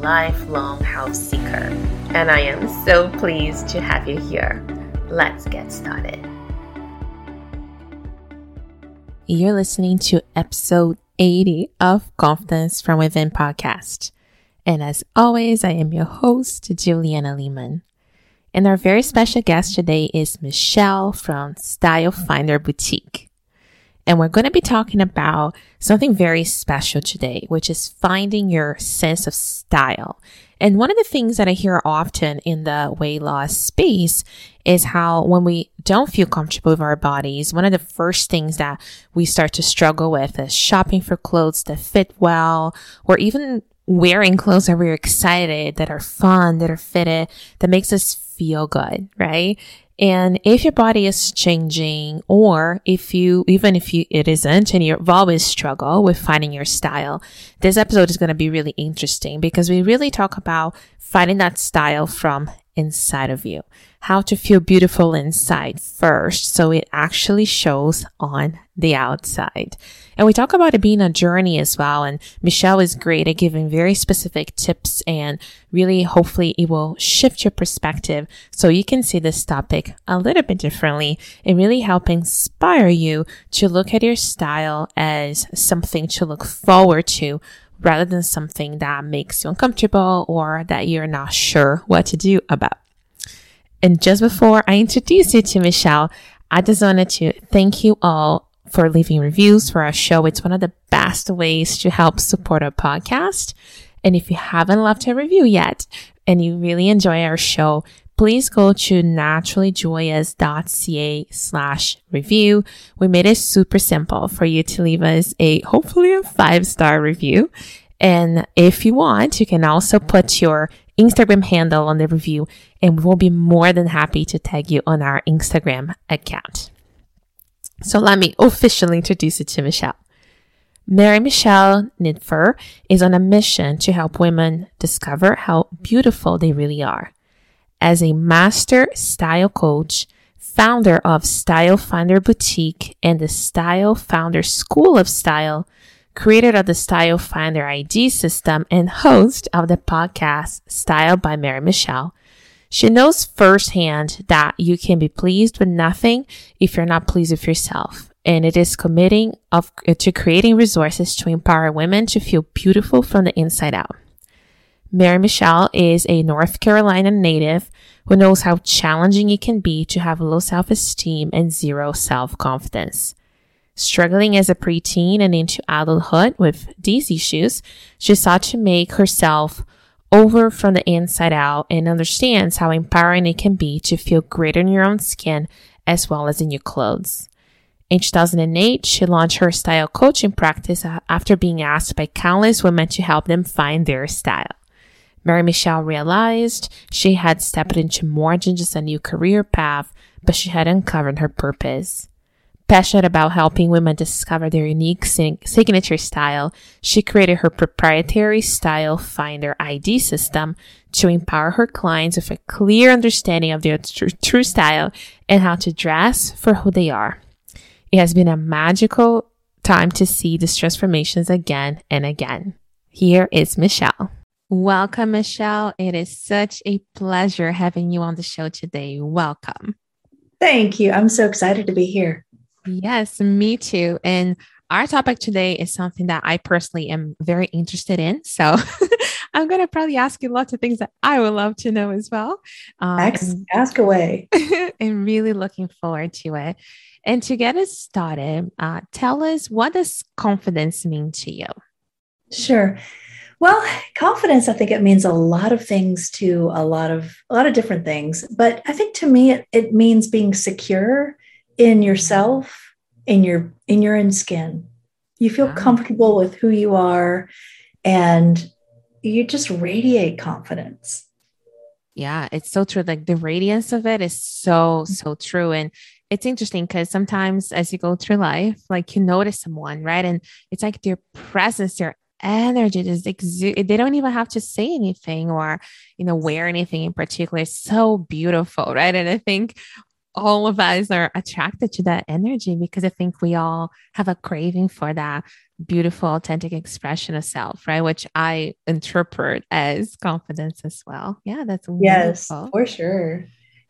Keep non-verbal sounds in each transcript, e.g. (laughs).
lifelong house seeker. And I am so pleased to have you here. Let's get started. You're listening to episode 80 of Confidence from Within podcast. And as always, I am your host, Juliana Lehman. And our very special guest today is Michelle from Style Finder Boutique. And we're going to be talking about something very special today, which is finding your sense of style. And one of the things that I hear often in the weight loss space is how when we don't feel comfortable with our bodies, one of the first things that we start to struggle with is shopping for clothes that fit well, or even wearing clothes that we're excited, that are fun, that are fitted, that makes us feel good, right? And if your body is changing or if you, even if you, it isn't and you've always struggle with finding your style, this episode is going to be really interesting because we really talk about finding that style from inside of you, how to feel beautiful inside first. So it actually shows on the outside. And we talk about it being a journey as well. And Michelle is great at giving very specific tips and really hopefully it will shift your perspective so you can see this topic a little bit differently and really help inspire you to look at your style as something to look forward to rather than something that makes you uncomfortable or that you're not sure what to do about. And just before I introduce you to Michelle, I just wanted to thank you all for leaving reviews for our show. It's one of the best ways to help support our podcast. And if you haven't left a review yet and you really enjoy our show, please go to naturallyjoyous.ca slash review. We made it super simple for you to leave us a hopefully a five star review. And if you want, you can also put your Instagram handle on the review and we'll be more than happy to tag you on our Instagram account. So let me officially introduce you to Michelle. Mary Michelle Nidiffer is on a mission to help women discover how beautiful they really are. As a master style coach, founder of Style Finder Boutique and the Style Finder School of Style, creator of the Style Finder ID system, and host of the podcast Style by Mary Michelle, she knows firsthand that you can be pleased with nothing if you're not pleased with yourself. And it is committing of, to creating resources to empower women to feel beautiful from the inside out. Mary Michelle is a North Carolina native who knows how challenging it can be to have low self-esteem and zero self-confidence. Struggling as a preteen and into adulthood with these issues, she sought to make herself over from the inside out and understands how empowering it can be to feel great in your own skin as well as in your clothes. In 2008, she launched her style coaching practice after being asked by countless women to help them find their style. Mary Michelle realized she had stepped into more than just a new career path, but she had uncovered her purpose. Passionate about helping women discover their unique signature style, she created her proprietary Style Finder ID system to empower her clients with a clear understanding of their tr- true style and how to dress for who they are. It has been a magical time to see these transformations again and again. Here is Michelle. Welcome, Michelle. It is such a pleasure having you on the show today. Welcome. Thank you. I'm so excited to be here. Yes, me too. And our topic today is something that I personally am very interested in. So (laughs) I'm going to probably ask you lots of things that I would love to know as well. Um, ask, ask away. (laughs) and really looking forward to it. And to get us started, uh, tell us what does confidence mean to you? Sure. Well, confidence, I think it means a lot of things to a lot of a lot of different things. But I think to me, it, it means being secure in yourself, in your in your own skin. You feel wow. comfortable with who you are and you just radiate confidence. Yeah, it's so true. Like the radiance of it is so, so true. And it's interesting because sometimes as you go through life, like you notice someone, right? And it's like their presence, their energy just exude. They don't even have to say anything or, you know, wear anything in particular. It's so beautiful, right? And I think all of us are attracted to that energy because I think we all have a craving for that beautiful, authentic expression of self, right? Which I interpret as confidence as well. Yeah, that's yes, for sure.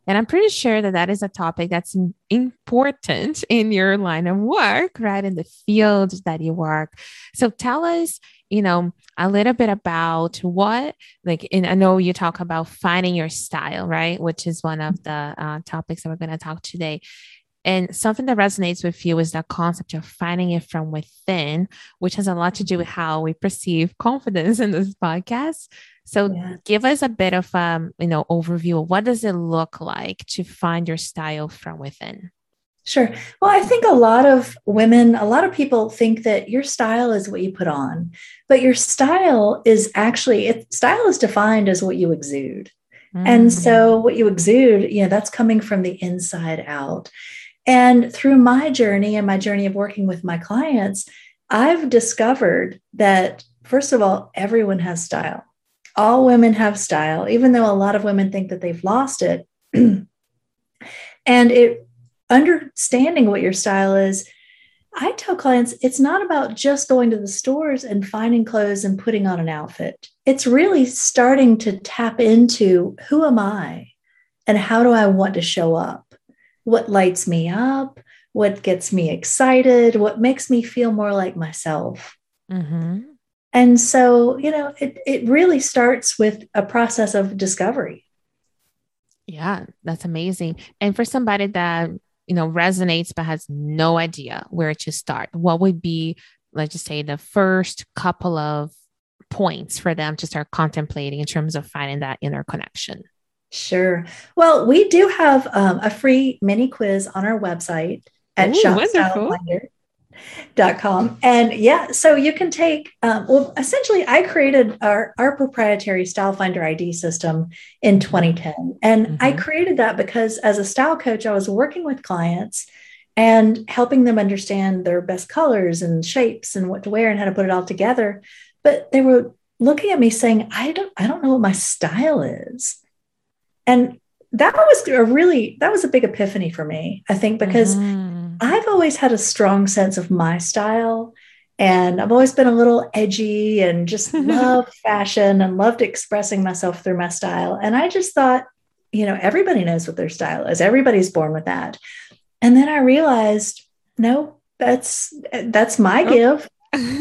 And I'm pretty sure that that is a topic that's important (laughs) in your line of work, right? In the field that you work. So tell us, you know, a little bit about what, like, in, I know you talk about finding your style, right? Which is one of the uh, topics that we're going to talk today. And something that resonates with you is that concept of finding it from within, which has a lot to do with how we perceive confidence (laughs) in this podcast. So yeah. give us a bit of um, you know, overview. What does it look like to find your style from within? Sure. Well, I think a lot of women, a lot of people think that your style is what you put on, but your style is actually, it, style is defined as what you exude. Mm. And so, what you exude, you know, that's coming from the inside out. And through my journey and my journey of working with my clients, I've discovered that, first of all, everyone has style. All women have style, even though a lot of women think that they've lost it. (clears throat) and it understanding what your style is, I tell clients it's not about just going to the stores and finding clothes and putting on an outfit. It's really starting to tap into who am I and how do I want to show up? what lights me up, what gets me excited, what makes me feel more like myself. Mm-hmm. And so, you know, it, it really starts with a process of discovery. Yeah, that's amazing. And for somebody that, you know, resonates but has no idea where to start, what would be, let's just say, the first couple of points for them to start contemplating in terms of finding that inner connection? Sure. Well, we do have um, a free mini quiz on our website at shopstylefinder.com. And yeah, so you can take, um, well, essentially, I created our, our proprietary Style Finder ID system in 2010. And mm-hmm. I created that because as a style coach, I was working with clients and helping them understand their best colors and shapes and what to wear and how to put it all together. But they were looking at me saying, I don't, I don't know what my style is and that was a really that was a big epiphany for me i think because mm-hmm. i've always had a strong sense of my style and i've always been a little edgy and just (laughs) love fashion and loved expressing myself through my style. And i just thought you know everybody knows what their style is. Everybody's born with that. And then i realized no that's that's my oh. give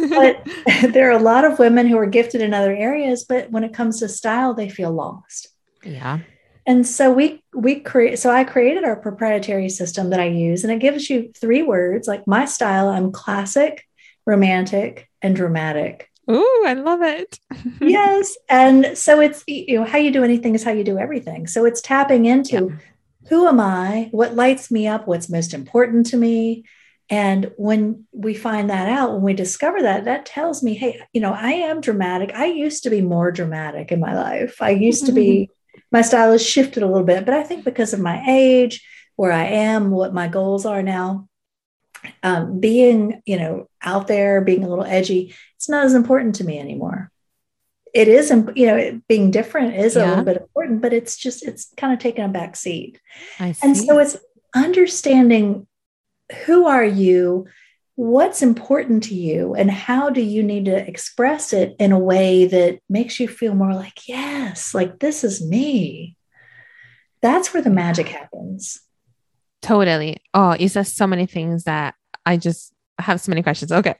but (laughs) (laughs) there are a lot of women who are gifted in other areas but when it comes to style they feel lost. Yeah and so we we create so I created our proprietary system that I use and it gives you three words like my style I'm classic, romantic and dramatic. Ooh, I love it. (laughs) yes, and so it's you know how you do anything is how you do everything. So it's tapping into yeah. who am I? What lights me up? What's most important to me? And when we find that out, when we discover that, that tells me, hey, you know, I am dramatic. I used to be more dramatic in my life. I used to be mm-hmm. My style has shifted a little bit, but I think because of my age, where I am, what my goals are now, um, being you know out there, being a little edgy, it's not as important to me anymore. It is, you know, being different is yeah. a little bit important, but it's just it's kind of taken a back seat. And so it's understanding who are you what's important to you and how do you need to express it in a way that makes you feel more like yes like this is me. That's where the magic happens. Totally. Oh it's just so many things that i just have so many questions. Okay.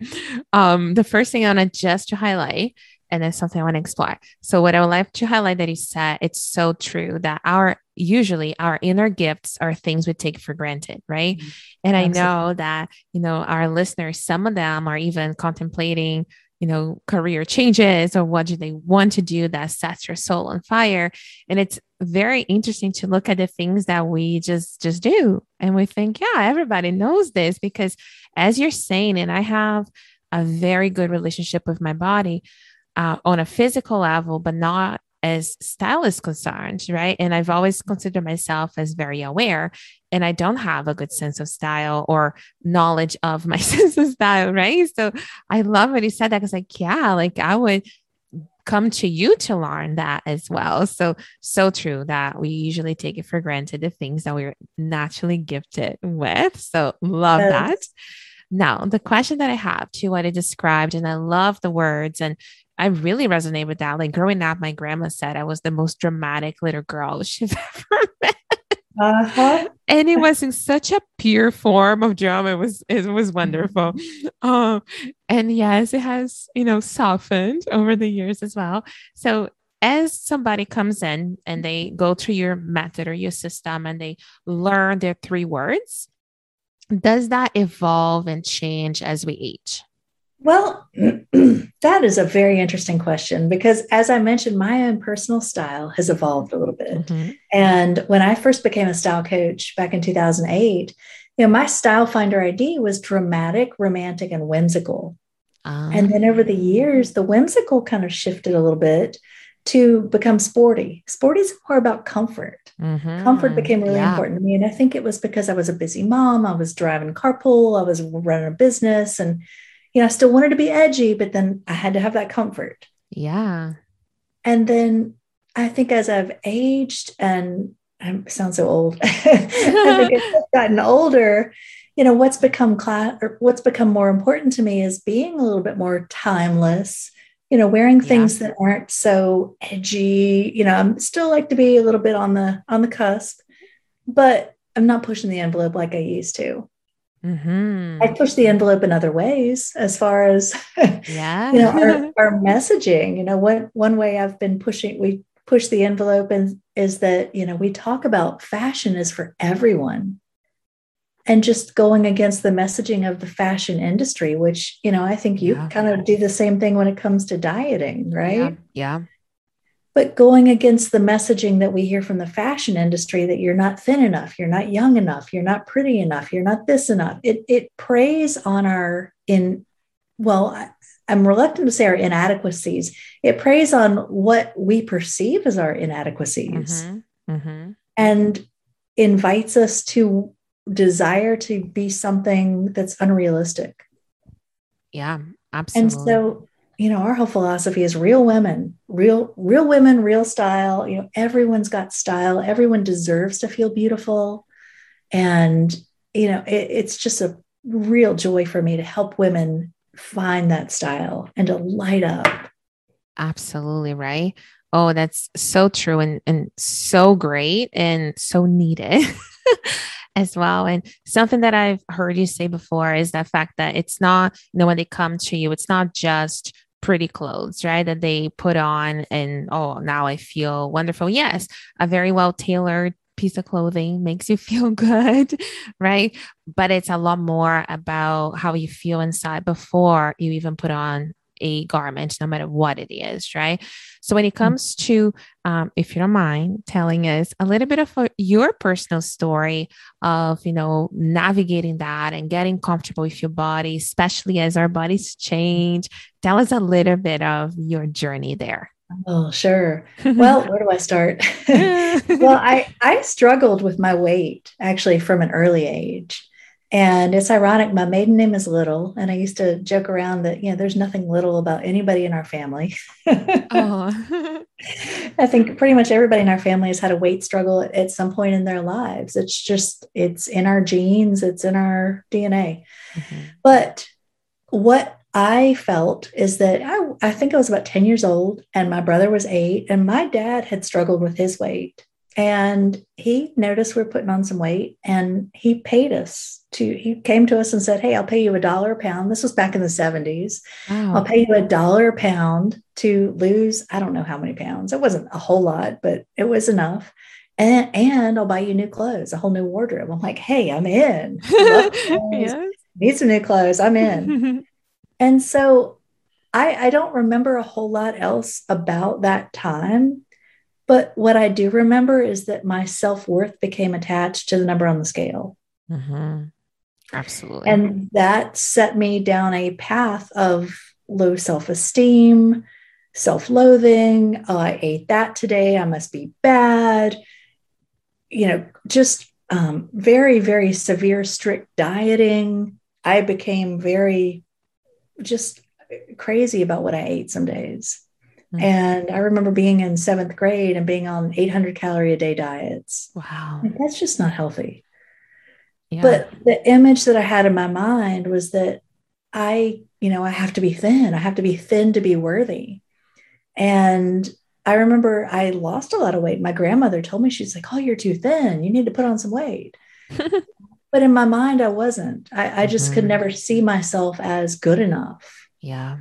Um the first thing i want to just to highlight and that's something I want to explore. So, what I would like to highlight that you said, it's so true that our usually our inner gifts are things we take for granted, right? Mm-hmm. And Absolutely. I know that, you know, our listeners, some of them are even contemplating, you know, career changes or what do they want to do that sets your soul on fire. And it's very interesting to look at the things that we just just do. And we think, yeah, everybody knows this because as you're saying, and I have a very good relationship with my body uh, on a physical level, but not as style is concerned, right? And I've always considered myself as very aware, and I don't have a good sense of style or knowledge of my (laughs) sense of style, right? So I love what he said that because, like, yeah, like I would come to you to learn that as well. So, so true that we usually take it for granted the things that we're naturally gifted with. So, love yes. that. Now, the question that I have to what I described, and I love the words, and I really resonate with that. Like growing up, my grandma said I was the most dramatic little girl (laughs) she's ever (laughs) met. Uh-huh. and it (laughs) was in such a pure form of drama. It was it was wonderful. Um, and yes, it has you know softened over the years as well. So as somebody comes in and they go through your method or your system and they learn their three words, does that evolve and change as we age? Well, (clears throat) that is a very interesting question because, as I mentioned, my own personal style has evolved a little bit. Mm-hmm. And when I first became a style coach back in 2008, you know, my style finder ID was dramatic, romantic, and whimsical. Um. And then over the years, the whimsical kind of shifted a little bit to become sporty. Sporty is more about comfort. Mm-hmm. Comfort became really yeah. important to me. And I think it was because I was a busy mom. I was driving carpool, I was running a business, and you know, I still wanted to be edgy, but then I had to have that comfort. Yeah. And then I think as I've aged and I sound so old, (laughs) I think I've gotten older, you know, what's become class or what's become more important to me is being a little bit more timeless, you know, wearing things yeah. that aren't so edgy. You know, I'm still like to be a little bit on the on the cusp, but I'm not pushing the envelope like I used to. Mm-hmm. I push the envelope in other ways as far as yeah. (laughs) you know our, our, messaging. You know, one one way I've been pushing we push the envelope and is that you know we talk about fashion is for everyone and just going against the messaging of the fashion industry which you know i think you yeah. kind of do the same thing when it comes to dieting right yeah. yeah but going against the messaging that we hear from the fashion industry that you're not thin enough, you're not young enough, you're not pretty enough, you're not this enough. It it preys on our in well, I'm reluctant to say our inadequacies. It preys on what we perceive as our inadequacies mm-hmm. Mm-hmm. and invites us to desire to be something that's unrealistic. Yeah, absolutely. And so you know, our whole philosophy is real women, real, real women, real style. You know, everyone's got style. Everyone deserves to feel beautiful. And, you know, it, it's just a real joy for me to help women find that style and to light up. Absolutely right. Oh, that's so true and, and so great and so needed. (laughs) as well. And something that I've heard you say before is the fact that it's not, you know, when they come to you, it's not just pretty clothes, right? That they put on and oh, now I feel wonderful. Yes, a very well tailored piece of clothing (laughs) makes you feel good, (laughs) right? But it's a lot more about how you feel inside before you even put on a garment, no matter what it is, right? So, when it mm. comes to, um, if you don't mind telling us a little bit of a, your personal story of, you know, navigating that and getting comfortable with your body, especially as our bodies change, tell us a little bit of your journey there. Oh, sure. Well, where do I start? (laughs) (laughs) well, I I struggled with my weight actually from an early age. And it's ironic, my maiden name is Little. And I used to joke around that, you know, there's nothing little about anybody in our family. oh. (laughs) (laughs) I think pretty much everybody in our family has had a weight struggle at, at, some point in their lives. It's just, it's in our genes, it's in our DNA. Mm-hmm. But what I felt is that I, I think I was about 10 years old and my brother was eight, and my dad had struggled with his weight. And he noticed we we're putting on some weight and he paid us to, he came to us and said, Hey, I'll pay you a dollar a pound. This was back in the 70s. I'll pay you a dollar a pound to lose, I don't know how many pounds. It wasn't a whole lot, but it was enough. And, and I'll buy you new clothes, a whole new wardrobe. I'm like, Hey, I'm in. (laughs) Need some new clothes. I'm in. (laughs) and so I, I don't remember a whole lot else about that time but what I do remember is that my self worth became attached to the number on the scale. Mm-hmm. Absolutely. And that set me down a path of low self esteem, self loathing. Oh, I ate that today. I must be bad. You know, just um, very, very severe, strict dieting. I became very just crazy about what I ate some days. Mm-hmm. And I remember being in seventh grade and being on 800 calorie a day diets. Wow. that's just not healthy. Yeah. But the image that I had in my mind was that I, you know, I have to be thin. I have to be thin to be worthy. And I remember I lost a lot of weight. My grandmother told me, she's like, Oh, you're too thin. You need to put on some weight. (laughs) but in my mind, I wasn't. I, I just mm-hmm. could never see myself as good enough. Yeah.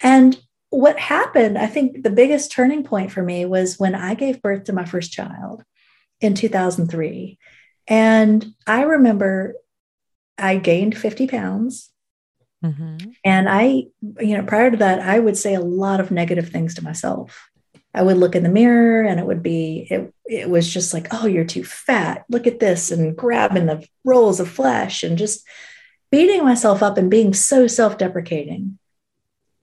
And what happened, I think the biggest turning point for me was when I gave birth to my first child in 2003. And I remember I gained 50 pounds. Mm-hmm. And I, you know, prior to that, I would say a lot of negative things to myself. I would look in the mirror and it would be, it, it was just like, oh, you're too fat. Look at this, and grabbing the rolls of flesh and just beating myself up and being so self deprecating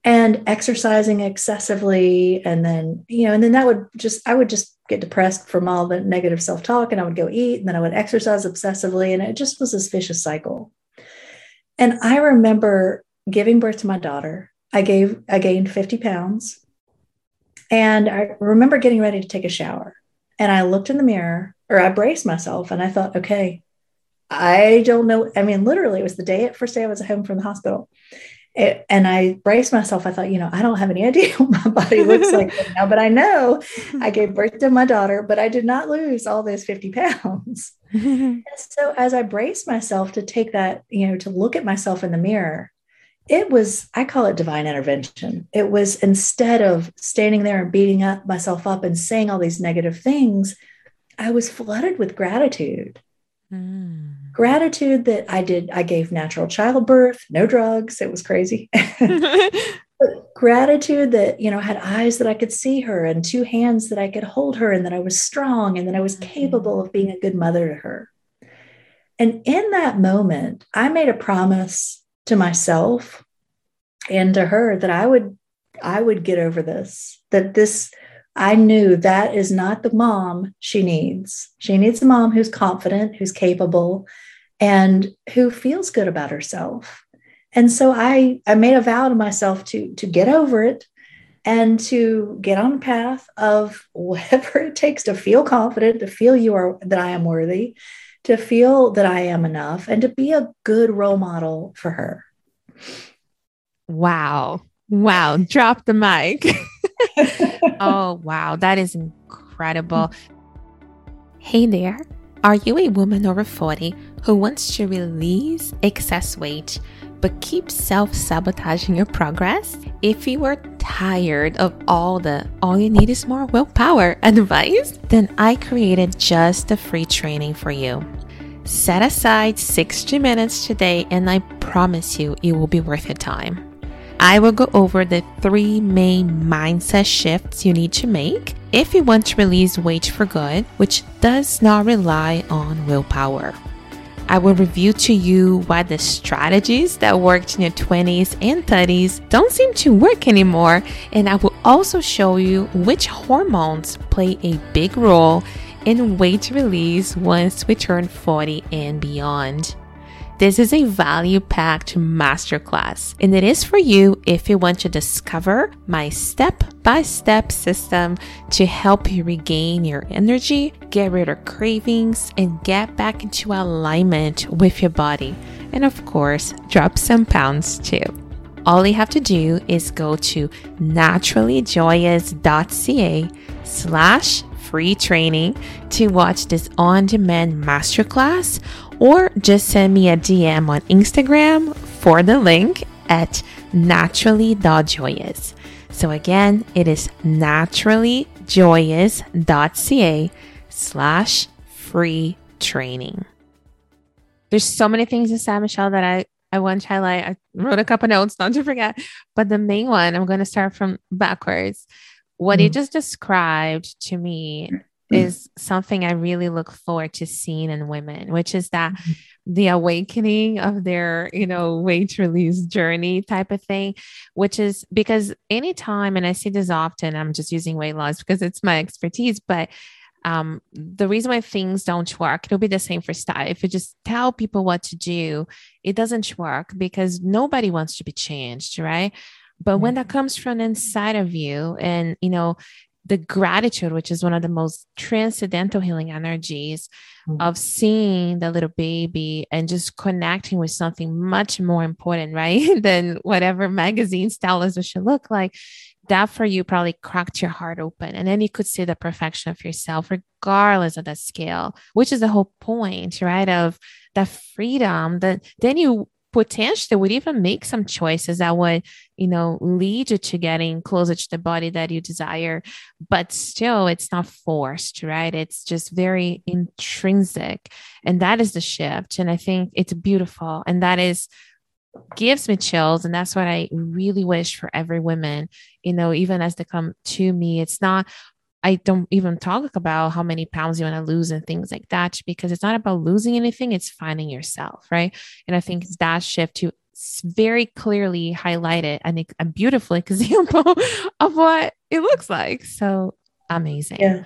and exercising excessively. And then, you know, and then that would just, I would just get depressed from all the negative self talk and I would go eat and then I would exercise obsessively. And it just was this vicious cycle. And I remember giving birth to my daughter. I gave, I gained 50 pounds and I remember getting ready to take a shower. And I looked in the mirror or I braced myself and I thought, okay, I don't know. I mean, literally, it was the day, first day I was home from the hospital. It, and I braced myself. I thought, you know, I don't have any (laughs) idea what my body looks like now, but I know I gave (laughs) birth to my daughter, but I did not lose all those 50 pounds. (laughs) and so as I braced myself to take that, you know, to look at myself in the mirror, it was i call it divine intervention it was instead of standing there and beating up myself up and saying all these negative things i was flooded with gratitude mm. Gratitude that i did i gave natural childbirth no drugs it was crazy (laughs) but gratitude that you know had eyes that i could see her and two hands that i could hold her and that i was strong and that i was mm-hmm. capable of being a good mother to her and in that moment i made a promise to myself and to her that I would I would get over this that this I knew that is not the mom she needs. She needs a mom who's confident, who's capable, and who feels good about herself. And so I, I made a vow to myself to, to get over it and to get on the path of whatever it takes to feel confident, to feel you are that I am worthy, to feel that I am enough and to be a good role model for her. Wow. Wow. Drop the mic. (laughs) oh, wow. That is incredible. Hey there. Are you a woman over 40 who wants to release excess weight but keeps self sabotaging your progress? If you are tired of all the all you need is more willpower advice, then I created just a free training for you. Set aside 60 minutes today, and I promise you it will be worth your time. I will go over the three main mindset shifts you need to make if you want to release weight for good, which does not rely on willpower. I will review to you why the strategies that worked in your 20s and 30s don't seem to work anymore, and I will also show you which hormones play a big role in weight release once we turn 40 and beyond. This is a value packed masterclass, and it is for you if you want to discover my step by step system to help you regain your energy, get rid of cravings, and get back into alignment with your body. And of course, drop some pounds too. All you have to do is go to naturallyjoyous.ca slash free training to watch this on demand masterclass or just send me a DM on Instagram for the link at naturally.joyous. So again, it is naturallyjoyous.ca slash free training. There's so many things in San Michelle that I, I want to highlight. I wrote a couple notes, not to forget. But the main one, I'm going to start from backwards. What mm. you just described to me is something I really look forward to seeing in women, which is that mm-hmm. the awakening of their, you know, weight release journey type of thing, which is because anytime, and I see this often, I'm just using weight loss because it's my expertise, but um, the reason why things don't work, it'll be the same for style. If you just tell people what to do, it doesn't work because nobody wants to be changed, right? But when that comes from inside of you and, you know, the gratitude, which is one of the most transcendental healing energies mm-hmm. of seeing the little baby and just connecting with something much more important, (laughs) right? than whatever magazines tell us it should look like. That for you probably cracked your heart open. And then you could see the perfection of yourself, regardless of the scale, which is the whole point, right? Of that freedom that then you potentially would even make some choices that would you know lead you to getting closer to the body that you desire but still it's not forced right? It's just very intrinsic and that is the shift and i think it's beautiful and that is gives me chills and that's what i really wish for every woman you know even as they come to me. It's not I don't even talk about how many pounds you want to lose and things like that because it's not about losing anything, it's finding yourself, right? And I think that shift to very clearly highlighted and a beautiful (laughs) example of what it looks like. So amazing. Yeah.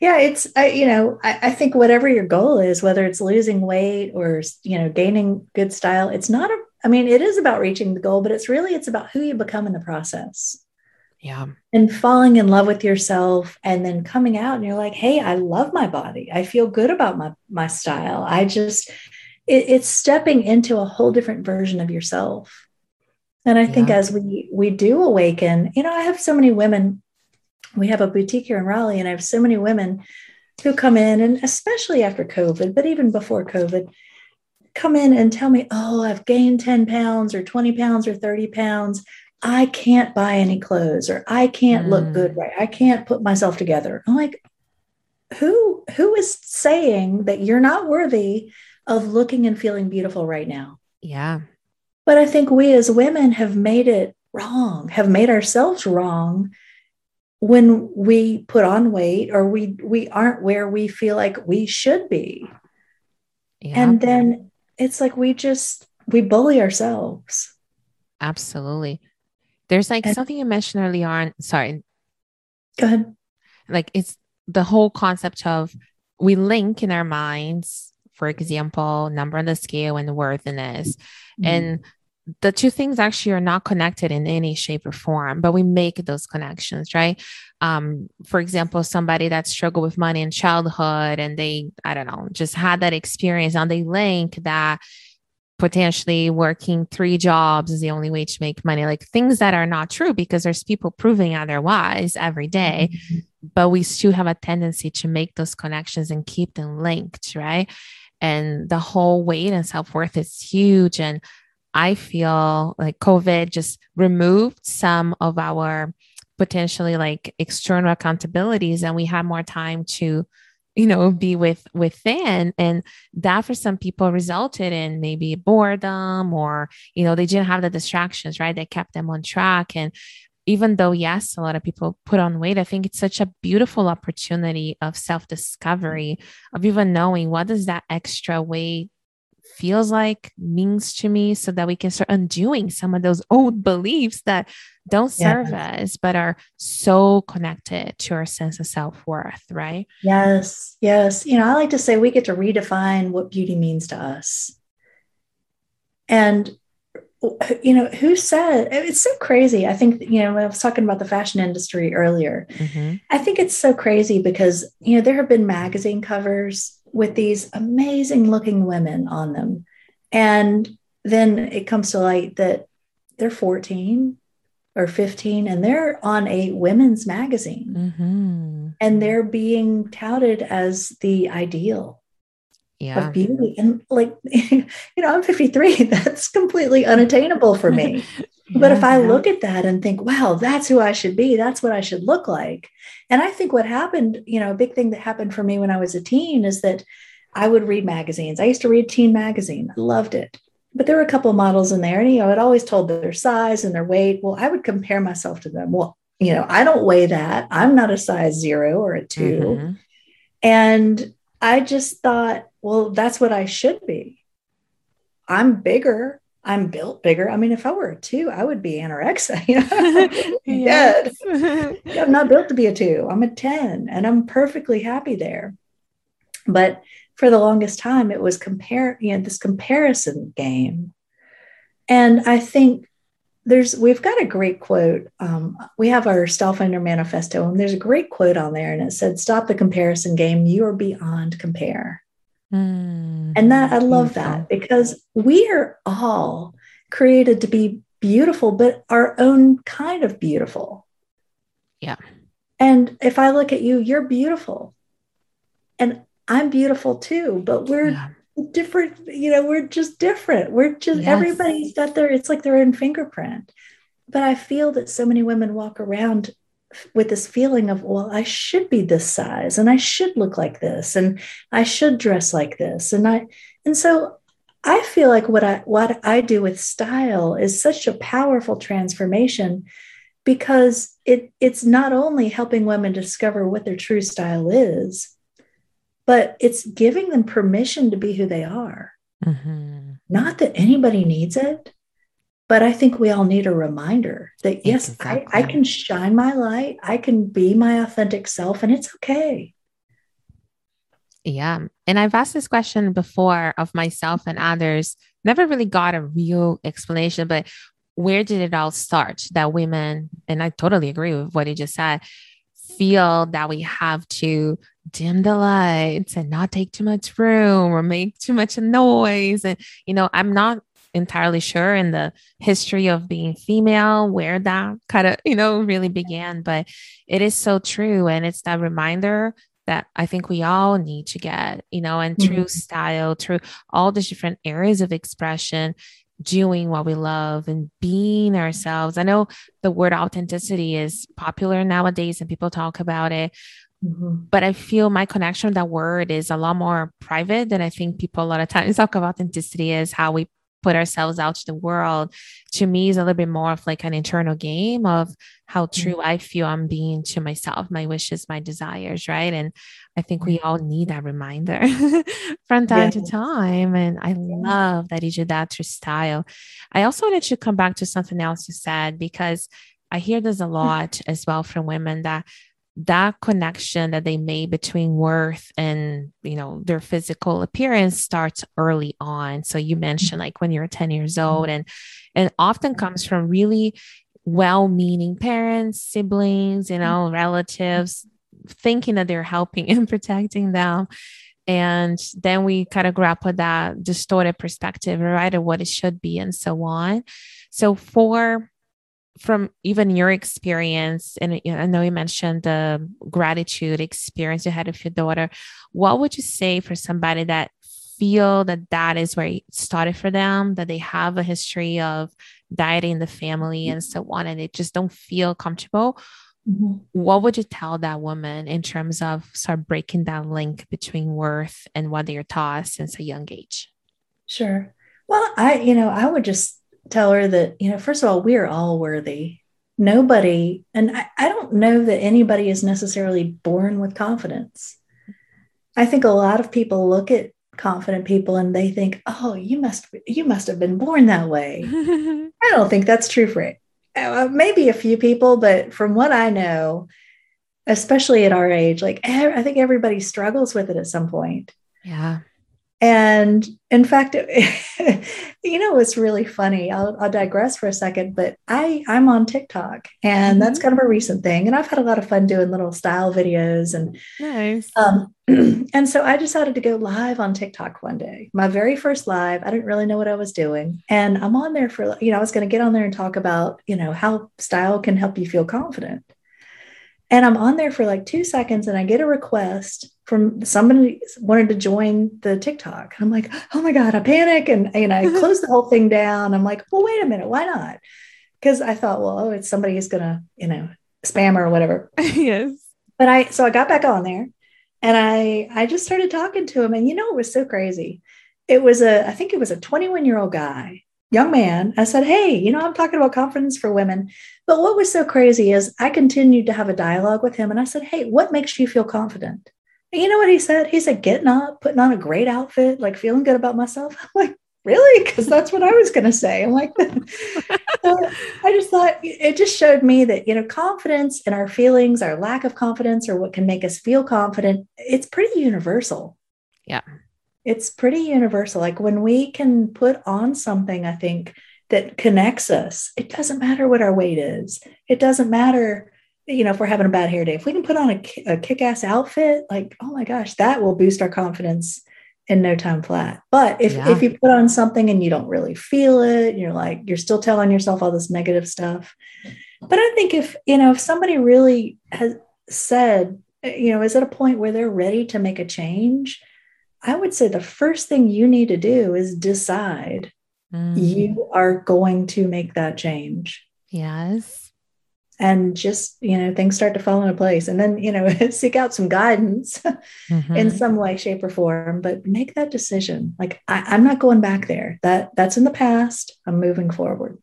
Yeah, it's I, you know, I, I think whatever your goal is, whether it's losing weight or you know, gaining good style, it's not a I mean, it is about reaching the goal, but it's really it's about who you become in the process. Yeah. And falling in love with yourself and then coming out and you're like, hey, I love my body. I feel good about my, my style. I just, it, it's stepping into a whole different version of yourself. And I yeah. think as we we do awaken, you know, I have so many women. We have a boutique here in Raleigh, and I have so many women who come in, and especially after COVID, but even before COVID, come in and tell me, "Oh, I've gained ten pounds, or twenty pounds, or thirty pounds. I can't buy any clothes or I can't mm. look good mm. right. I can't put myself together. I'm like, who who is saying that you're not worthy of looking and feeling beautiful right now? Yeah. But I think we as women have made it wrong, have made ourselves wrong when we put on weight or we we aren't where we feel like we should be. Yeah. And then it's like we just we bully ourselves. Absolutely. There's like and, something you mentioned earlier on. Sorry. Go ahead. Like it's the whole concept of we link in our minds, for example, number on the scale and worthiness. Mm-hmm. And the two things actually are not connected in any shape or form, but we make those connections, right? Um, for example, somebody that struggled with money in childhood and they, I don't know, just had that experience and they link that potentially working three jobs is the only way to make money. Like things that are not true because there's people proving otherwise every day, mm-hmm. but we still have a tendency to make those connections and keep them linked right? And the whole weight and self-worth is huge. And i feel like covid just removed some of our potentially like external accountabilities and we had more time to you know be with within and that for some people resulted in maybe boredom or you know they didn't have the distractions right? That kept them on track. And even though yes a lot of people put on weight i think it's such a beautiful opportunity of self discovery of even knowing what does that extra weight feels like means to me so that we can start undoing some of those old beliefs that don't serve yes. us but are so connected to our sense of self-worth right? Yes yes. You know i like to say we get to redefine what beauty means to us. And you know who said it's so crazy. I think you know i was talking about the fashion industry earlier. Mm-hmm. i think it's so crazy because you know there have been magazine covers with these amazing looking women on them. And then it comes to light that they're 14 or 15 and they're on a women's magazine mm-hmm. and they're being touted as the ideal yeah. of beauty. And like, (laughs) you know, I'm 53, (laughs) that's completely unattainable for me. (laughs) yeah, but if I look at that and think, wow, that's who I should be, that's what I should look like. And I think what happened, you know, a big thing that happened for me when I was a teen is that I would read magazines. I used to read Teen Magazine, I loved it. But there were a couple of models in there, and you know, it always told their size and their weight. Well, I would compare myself to them. Well, you know, I don't weigh that. I'm not a size zero or a 2 mm-hmm. And I just thought, well, that's what I should be. I'm bigger. I'm built bigger. I mean, if I were a two, I would be anorexia. (laughs) You know? (laughs) yes. (laughs) I'm not built to be a two. I'm a 10 and I'm perfectly happy there. But for the longest time, it was compare, you know, this comparison game. And I think there's we've got a great quote. Um, we have our Style Finder manifesto, and there's a great quote on there, and it said, "Stop the comparison game. You are beyond compare." Mm, and that I love beautiful. that because we are all created to be beautiful, but our own kind of beautiful. Yeah. And if I look at you, you're beautiful, and I'm beautiful too, but we're yeah different you know we're just different. We're just yes. everybody's got their it's like their own fingerprint. But i feel that so many women walk around with this feeling of well i should be this size and i should look like this and i should dress like this. And i and so i feel like what i what i do with style is such a powerful transformation because it it's not only helping women discover what their true style is but it's giving them permission to be who they are. Mm-hmm. Not that anybody needs it, but I think we all need a reminder that yes, exactly. I, I can shine my light, I can be my authentic self, and it's okay. Yeah. And I've asked this question before of myself and others, never really got a real explanation, but where did it all start that women, and I totally agree with what you just said, feel that we have to dim the lights and not take too much room or make too much noise. And, you know, I'm not entirely sure in the history of being female where that kind of, (laughs) you know, really began, but it is so true. And it's that reminder that I think we all need to get, you know, and mm-hmm. through style, through all the different areas of expression, doing what we love and being ourselves. I know the word authenticity is popular nowadays and people talk about it. Mm-hmm. But I feel my connection with that word is a lot more private than I think people a lot of times (laughs) talk of authenticity is how we put ourselves out to the world. To me, is a little bit more of like an internal game of how mm-hmm. true mm-hmm. I feel I'm being to myself, my wishes, my desires, right? And I think we all need that reminder (laughs) from time to time. And I love that you did that through style. I also wanted to come back to something else you said because I hear this a lot as well from women that that connection that they made between worth and you know their physical appearance starts early on. So you mentioned like when you're 10 years mm-hmm. old and and often comes from really well-meaning parents siblings you know relatives thinking that they're helping (laughs) and protecting them. And then we kind of grapple that distorted perspective right of what it should be and so on. So for from even your experience, and I know you mentioned the gratitude experience you had with your daughter, what would you say for somebody that feel that that is where it started for them, that they have a history of dieting in the family and so on, and they just don't feel comfortable? Mm-hmm. What would you tell that woman in terms of start breaking that link between worth and what they're taught since a young age? Sure. Well, I, you know, I would just tell her that, you know, first of all, we are all worthy. Nobody, and I, I don't know that anybody is necessarily born with confidence. I think a lot of people look at confident people and they think, oh, you must you must have been born that way. (laughs) I don't think that's true for it. Uh, maybe a few people, but from what I know, especially at our age, like I think everybody struggles with it at some point. Yeah. And in fact, (laughs) you know, it's really funny. I'll, I'll, digress for a second, but I I'm on TikTok, and mm-hmm. that's kind of a recent thing. And I've had a lot of fun doing little style videos, and nice. Um, (clears throat) and so I decided to go live on TikTok one day. My very first live. I didn't really know what I was doing, and I'm on there for you know I was going to get on there and talk about you know how style can help you feel confident. And I'm on there for like two seconds, and I get a request from somebody wanted to join the TikTok. And I'm like, oh my God, I panic and, and I (laughs) close the whole thing down. I'm like, well, wait a minute, why not? Because I thought, well, oh, it's somebody who's gonna, you know, spam or whatever. (laughs) yes. But I so I got back on there and I I just started talking to him. And you know, it was so crazy. It was a, I think it was a 21 year old guy, young man. I said, Hey, you know, I'm talking about confidence for women. But what was so crazy is I continued to have a dialogue with him and I said, Hey, what makes you feel confident? And you know what he said? He said, getting up, putting on a great outfit, like feeling good about myself. (laughs) I'm like, really? Because that's what I was going to say. I'm like, (laughs) so I just thought it just showed me that, you know, confidence in our feelings, our lack of confidence, or what can make us feel confident, it's pretty universal. Yeah. It's pretty universal. Like when we can put on something, I think that connects us, it doesn't matter what our weight is. It doesn't matter, you know, if we're having a bad hair day. If we can put on a, a kick ass outfit, like, oh my gosh, that will boost our confidence in no time flat. But if, yeah. if you put on something and you don't really feel it, you're like, you're still telling yourself all this negative stuff. But I think if, you know, if somebody really has said, you know, is at a point where they're ready to make a change, I would say the first thing you need to do is decide mm. you are going to make that change. Yes and just you know things start to fall into place. And then you know (laughs) seek out some guidance (laughs) mm-hmm. in some way shape or form but make that decision. Like I, am not going back there. That that's in the past. I'm moving forward.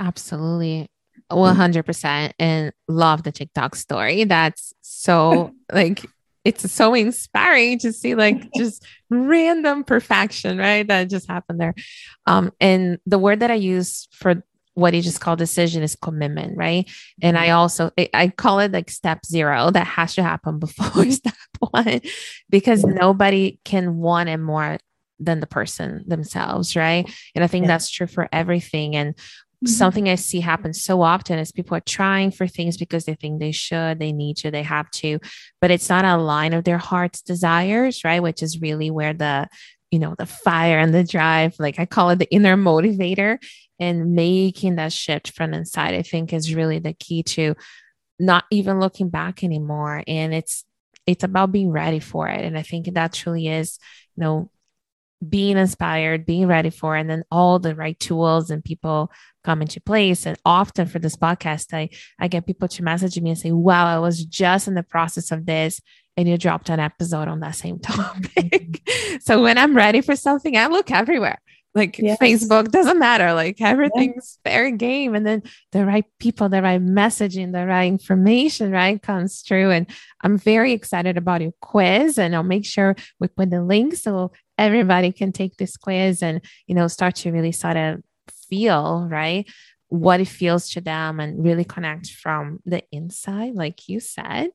Absolutely. 100% and love the tiktok story. That's so (laughs) like it's so inspiring to see like just random perfection right that just happened there. Um and the word that i use for what you just call decision is commitment, right? And I mm-hmm. also I call it like step zero that has to happen (laughs) before step one because nobody can want it more than the person themselves, right? And I think yeah. that's true for everything. And mm-hmm. something I see happen so often is people are trying for things because they think they should, they need to, they have to, but it's not a line of their heart's desires, right? Which is really where the you know the fire and the drive like i call it the inner motivator and making that shift from inside i think is really the key to not even looking back anymore. And it's it's about being ready for it. And i think that truly is you know being inspired being ready for it, and then all the right tools and people come into place. And often for this podcast i i get people to message me and say wow i was just in the process of this and you dropped an episode on that same (laughs) topic. Mm-hmm. So when i'm ready for something i look everywhere like yes. Facebook doesn't matter. Like everything's yeah. fair game. And then the right people, the right messaging, the right information, right, comes through. And I'm very excited about your quiz. And I'll make sure we put the link so everybody can take this quiz and, you know, start to really sort of feel, right, what it feels to them and really connect from the inside, like you said.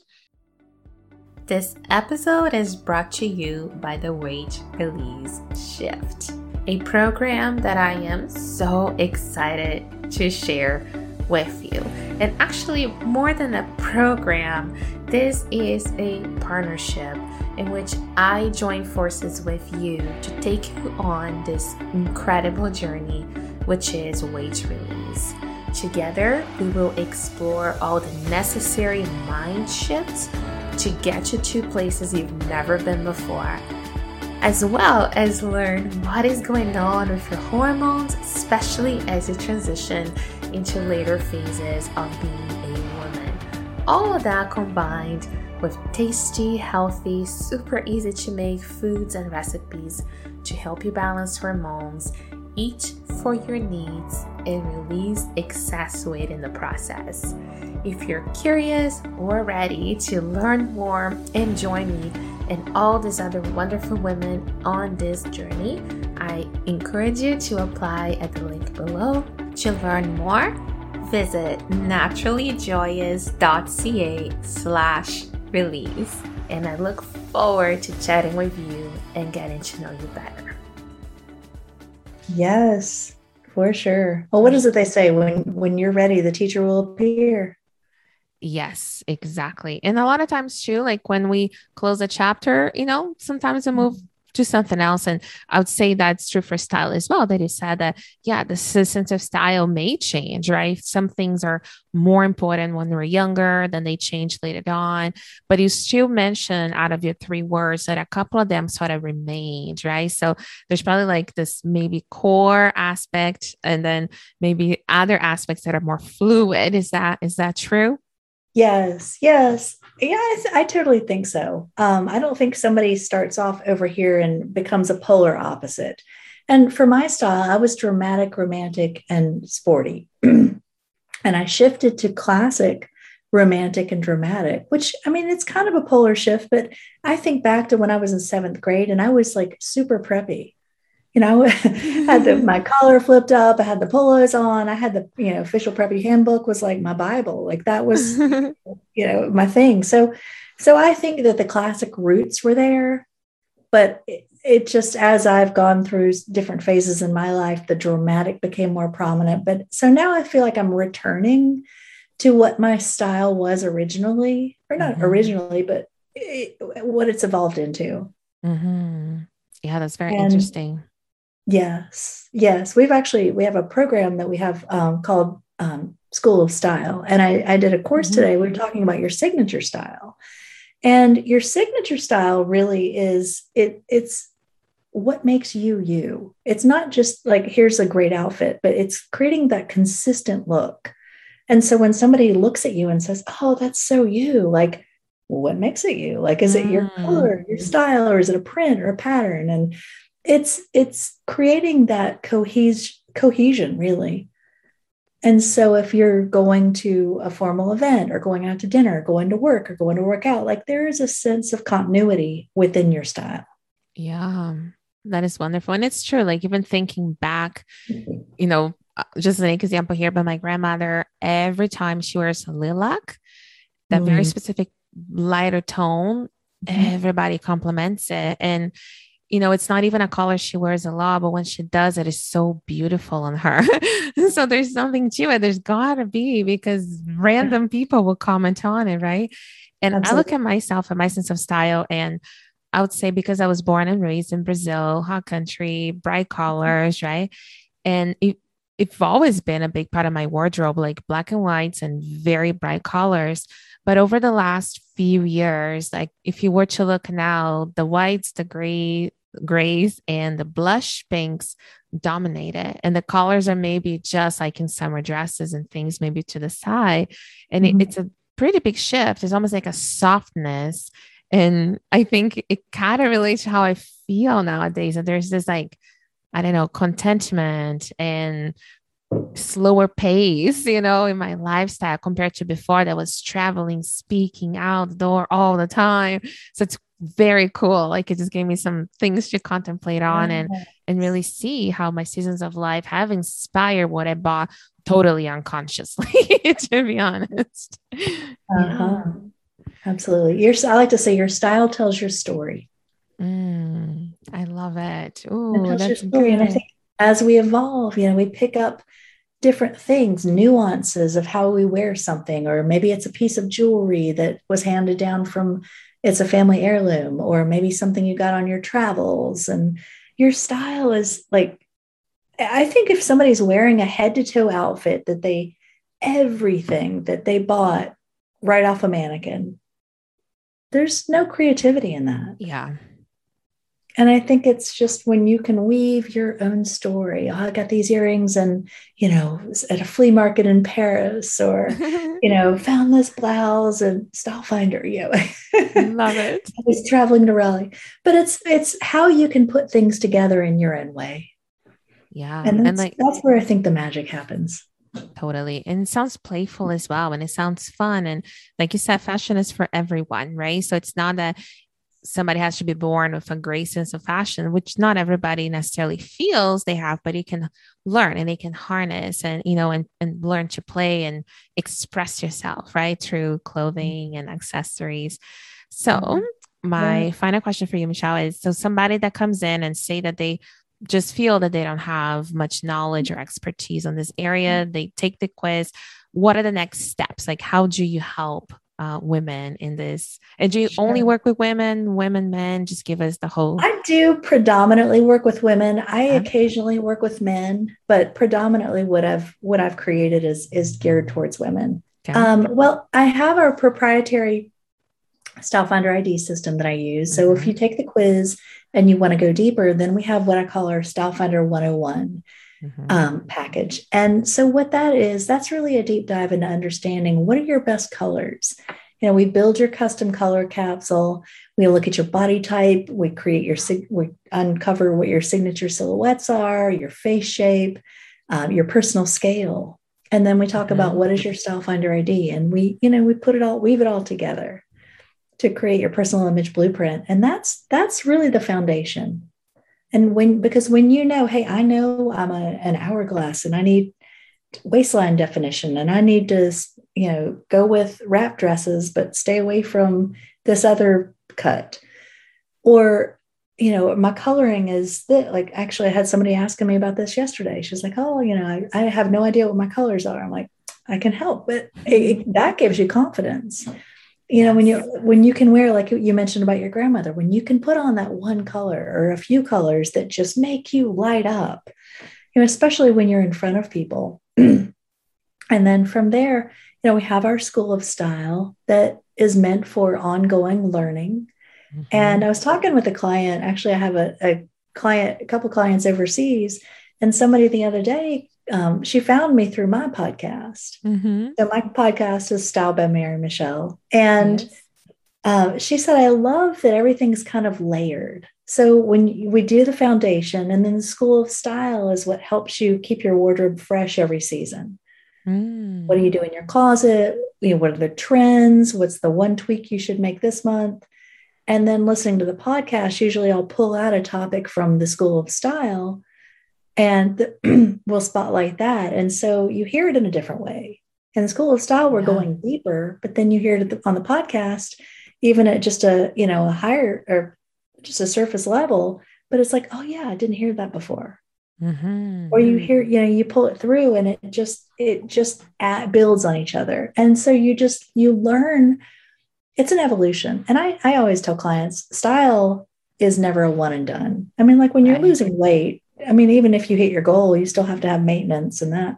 This episode is brought to you by the Weight Release Shift a program that I am so excited to share with you. And actually, more than a program, this is a partnership in which I join forces with you to take you on this incredible journey, which is weight release. Together, we will explore all the necessary mind shifts to get you to places you've never been before as well as learn what is going on with your hormones, especially as you transition into later phases of being a woman. All of that combined with tasty, healthy, super easy to make foods and recipes to help you balance hormones, eat for your needs, and release excess weight in the process. If you're curious or ready to learn more and join me and all these other wonderful women on this journey, I encourage you to apply at the link below. To learn more, visit naturallyjoyous.ca slash release. And I look forward to chatting with you and getting to know you better. Yes, for sure. Well, what is it they say? When when you're ready, the teacher will appear. Yes, exactly. And a lot of times too, like when we close a chapter, you know, sometimes we move to something else. And I would say that's true for style as well. That you said that, yeah, the sense of style may change, right? Some things are more important when we're younger, then they change later on. But you still mentioned out of your three words that a couple of them sort of remained, right? So there's probably like this maybe core aspect and then maybe other aspects that are more fluid. Is that is that true? Yes, yes. Yeah, I, I totally think so. Um, I don't think somebody starts off over here and becomes a polar opposite. And for my style, I was dramatic, romantic, and sporty. (clears throat) and I shifted to classic, romantic, and dramatic, which I mean, it's kind of a polar shift, but I think back to when I was in seventh grade and I was like super preppy. You know, (laughs) had the, my (laughs) collar flipped up. I had the polos on. I had the, you know, official preppy handbook was like my Bible. Like that was, (laughs) you know, my thing. So, so I think that the classic roots were there, but it, it just as I've gone through different phases in my life, the dramatic became more prominent. But so now I feel like I'm returning to what my style was originally, or not mm-hmm. originally, but it, what it's evolved into. Mm-hmm. Yeah, that's very and interesting. Yes, yes, we've actually we have a program that we have um, called um, School of Style, and I, I did a course mm-hmm. today. We are talking about your signature style, and your signature style really is it. It's what makes you you. It's not just like here's a great outfit, but it's creating that consistent look. And so when somebody looks at you and says, "Oh, that's so you," like what makes it you like is it your mm. color your style or is it a print or a pattern and it's it's creating that cohes- cohesion really and so if you're going to a formal event or going out to dinner going to work or going to work out like there is a sense of continuity within your style yeah that is wonderful and it's true like even thinking back you know uh, just an example here but my grandmother every time she wears lilac that mm. very specific lighter tone, mm-hmm. everybody compliments it. And, you know, it's not even a color she wears a lot, but when she does it's so beautiful on her. (laughs) so there's something to it. There's gotta be because random people will comment on it, right? And Absolutely. I look at myself and my sense of style, and I would say because I was born and raised in Brazil, hot country, bright mm-hmm. colors, right? And it, it's always been a big part of my wardrobe, like black and whites and very bright colors. But over the last few years, like if you were to look now, the whites, the gray, grays, and the blush pinks dominate it. And the colors are maybe just like in summer dresses and things, maybe to the side. And mm-hmm. it, it's a pretty big shift. It's almost like a softness. And I think it kind of relates to how I feel nowadays. And there's this like, I don't know, contentment and slower pace, you know, in my lifestyle compared to before that was traveling, speaking outdoor all the time. So it's very cool. Like it just gave me some things to contemplate on and and really see how my seasons of life have inspired what I bought totally unconsciously, (laughs) to be honest. Uh-huh. Absolutely. Your I like to say your style tells your story. Mm, I love it. Oh, that's good. And I think as we evolve, you know, we pick up different things, nuances of how we wear something, or maybe it's a piece of jewelry that was handed down from it's a family heirloom, or maybe something you got on your travels. And your style is like, I think if somebody's wearing a head to toe outfit that they, everything that they bought right off a mannequin, there's no creativity in that. Yeah. And I think it's just when you can weave your own story. Oh, I got these earrings and, you know, at a flea market in Paris or, (laughs) you know, found this blouse and style finder, you know. Love (laughs) it. I was traveling to Raleigh. But it's it's how you can put things together in your own way. Yeah. And, and like that's where I think the magic happens. Totally. And it sounds playful as well. And it sounds fun. And like you said, fashion is for everyone, right? So it's not that somebody has to be born with a great sense of fashion, which not everybody necessarily feels they have, but you can learn and they can harness and, you know, and, and learn to play and express yourself, right? Through clothing and accessories. So mm-hmm. my yeah. final question for you, Michelle, is so somebody that comes in and say that they just feel that they don't have much knowledge or expertise on this area, mm-hmm. they take the quiz. What are the next steps? Like, how do you help uh, women in this? And do you sure. only work with women, women, men? Just give us the whole. I do predominantly work with women. I okay. occasionally work with men, but predominantly what I've what I've created is is geared towards women. Okay. Um, well, I have our proprietary Style Finder ID system that I use. So mm-hmm. if you take the quiz and you want to go deeper, then we have what I call our Style Finder 101 mm-hmm. um, package. And so, what that is, that's really a deep dive into understanding what are your best colors. You know, we build your custom color capsule. We look at your body type. We create your, we uncover what your signature silhouettes are, your face shape, um, your personal scale. And then we talk mm-hmm. about what is your style finder ID. And we, you know, we put it all, weave it all together to create your personal image blueprint. And that's, that's really the foundation And when, because when you know, hey, I know I'm a, an hourglass and I need waistline definition and I need to, you know, go with wrap dresses, but stay away from this other cut. Or you know, my coloring is that like actually I had somebody asking me about this yesterday. She's like, Oh, you know, I, I have no idea what my colors are. I'm like, I can help, but it, that gives you confidence. You know, when you when you can wear like you mentioned about your grandmother, when you can put on that one color or a few colors that just make you light up, you know, especially when you're in front of people. (clears throat) and then from there, you know, we have our school of style that is meant for ongoing learning Mm-hmm. And I was talking with a client. Actually, I have a, a client, a couple clients overseas, and somebody the other day, um, she found me through my podcast. Mm-hmm. So my podcast is Style by Mary Michelle, and yes. uh, she said, "I love that everything's kind of layered." So when we do the foundation, and then the School of Style is what helps you keep your wardrobe fresh every season. Mm. What do you do in your closet? You know, what are the trends? What's the one tweak you should make this month? And then listening to the podcast, usually I'll pull out a topic from the School of Style and (clears throat) we'll spotlight that. And so you hear it in a different way. In the School of Style, we're yeah. going deeper, but then you hear it on the podcast, even at just a, you know, a higher or just a surface level. But it's like, oh yeah, I didn't hear that before. Mm-hmm. Or you hear, you know, you pull it through and it just, it just builds on each other. And so you just, you learn it's an evolution. And I, I always tell clients style is never a one and done. I mean, like when you're right. losing weight, I mean, even if you hit your goal, you still have to have maintenance and that.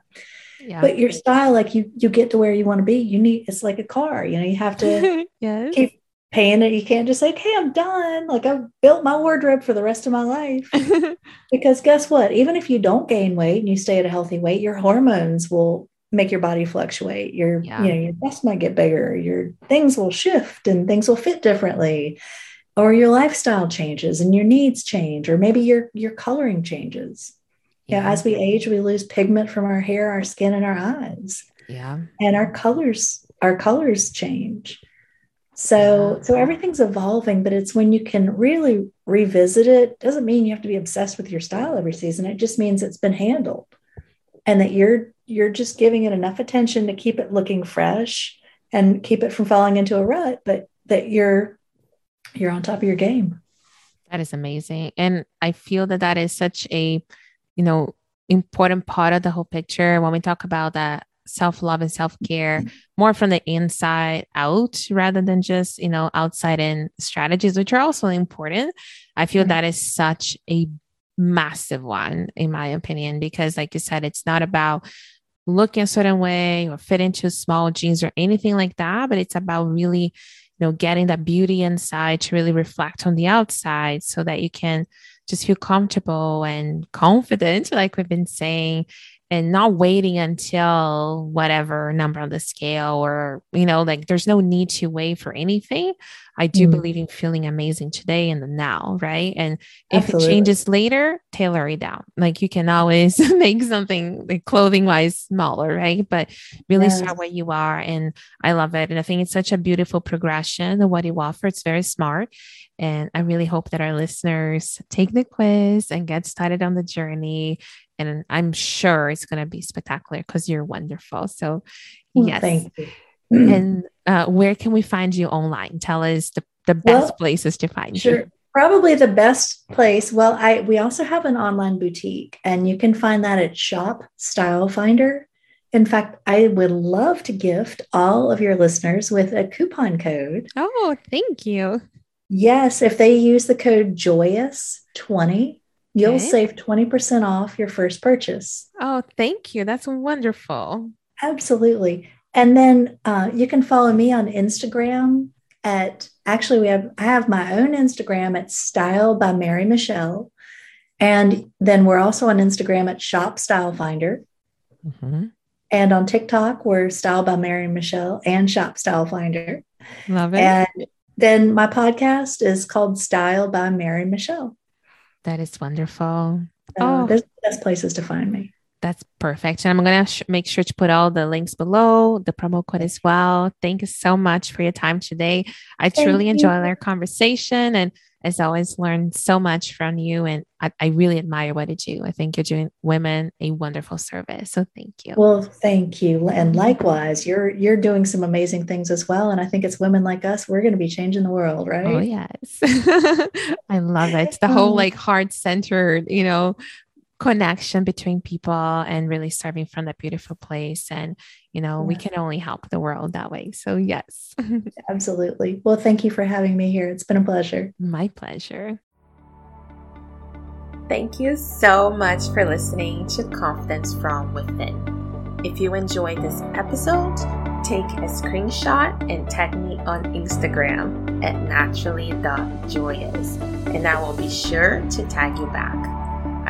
Yeah. But your style, like you, you get to where you want to be. You need it's like a car. You know, you have to (laughs) yes. keep paying it. You can't just say, "Okay, I'm done." Like I've built my wardrobe for the rest of my life. (laughs) because guess what? Even if you don't gain weight and you stay at a healthy weight, your hormones will make your body fluctuate. Your, yeah. you know, your breast might get bigger, your things will shift and things will fit differently. Or your lifestyle changes and your needs change, or maybe your your coloring changes. Yeah. as we age, we lose pigment from our hair, our skin, and our eyes. Yeah. And our colors, our colors change. So yeah. so everything's evolving, but it's when you can really revisit it. Doesn't mean you have to be obsessed with your style every season. It just means it's been handled and that you're you're just giving it enough attention to keep it looking fresh and keep it from falling into a rut but that you're you're on top of your game. That is amazing. And i feel that that is such a you know important part of the whole picture. When we talk about that self-love and self-care more from the inside out rather than just you know outside in strategies which are also important i feel mm-hmm. that is such a massive one in my opinion because like you said it's not about looking a certain way or fit into small jeans or anything like that but it's about really you know getting that beauty inside to really reflect on the outside so that you can just feel comfortable and confident (laughs) like we've been saying and not waiting until whatever number on the scale or you know like there's no need to wait for anything i do mm. believe in feeling amazing today and the now right and if Absolutely. it changes later tailor it down like you can always (laughs) make something like clothing wise smaller right but really yes. start where you are and i love it and i think it's such a beautiful progression of what you offer it's very smart and I really hope that our listeners take the quiz and get started on the journey and I'm sure it's going to be spectacular because you're wonderful. So, well, yes. Thank you. and uh, where can we find you online? Tell us the, the best well, places to find sure. you. Probably the best place. Well, I we also have an online boutique, and you can find that at Shop Style Finder. In fact, I would love to gift all of your listeners with a coupon code. Oh, thank you. Yes, if they use the code JOYOUS20, You'll okay. save 20% off your first purchase. Oh, thank you. That's wonderful. Absolutely. And then uh, you can follow me on Instagram at actually we have I have my own Instagram at Style by Mary Michelle. And then we're also on Instagram at Shop Style Finder. Mm-hmm. And on TikTok, we're Style by Mary Michelle and Shop Style Finder. Love it. And then my podcast is called Style by Mary Michelle. That is wonderful. Uh, oh, there's the best places to find me. That's perfect. And I'm going to sh- make sure to put all the links below, the promo code as well. Thank you so much for your time today. I Thank truly you. enjoyed our conversation and as always learned so much from you and I, I, really admire what you do. I think you're doing women a wonderful service. So thank you. Well, thank you. And likewise, you're you're doing some amazing things as well. And I think it's women like us, we're going to be changing the world, right? Oh yes. (laughs) I love it. The whole like heart centered, you know, connection between people and really serving from that beautiful place. And you know yeah. we can only help the world that way. So yes. (laughs) Absolutely. Well thank you for having me here. It's been a pleasure. My pleasure. Thank you so much for listening to confidence from within. If you enjoyed this episode take a screenshot and tag me on instagram at naturally.joyous and i will be sure to tag you back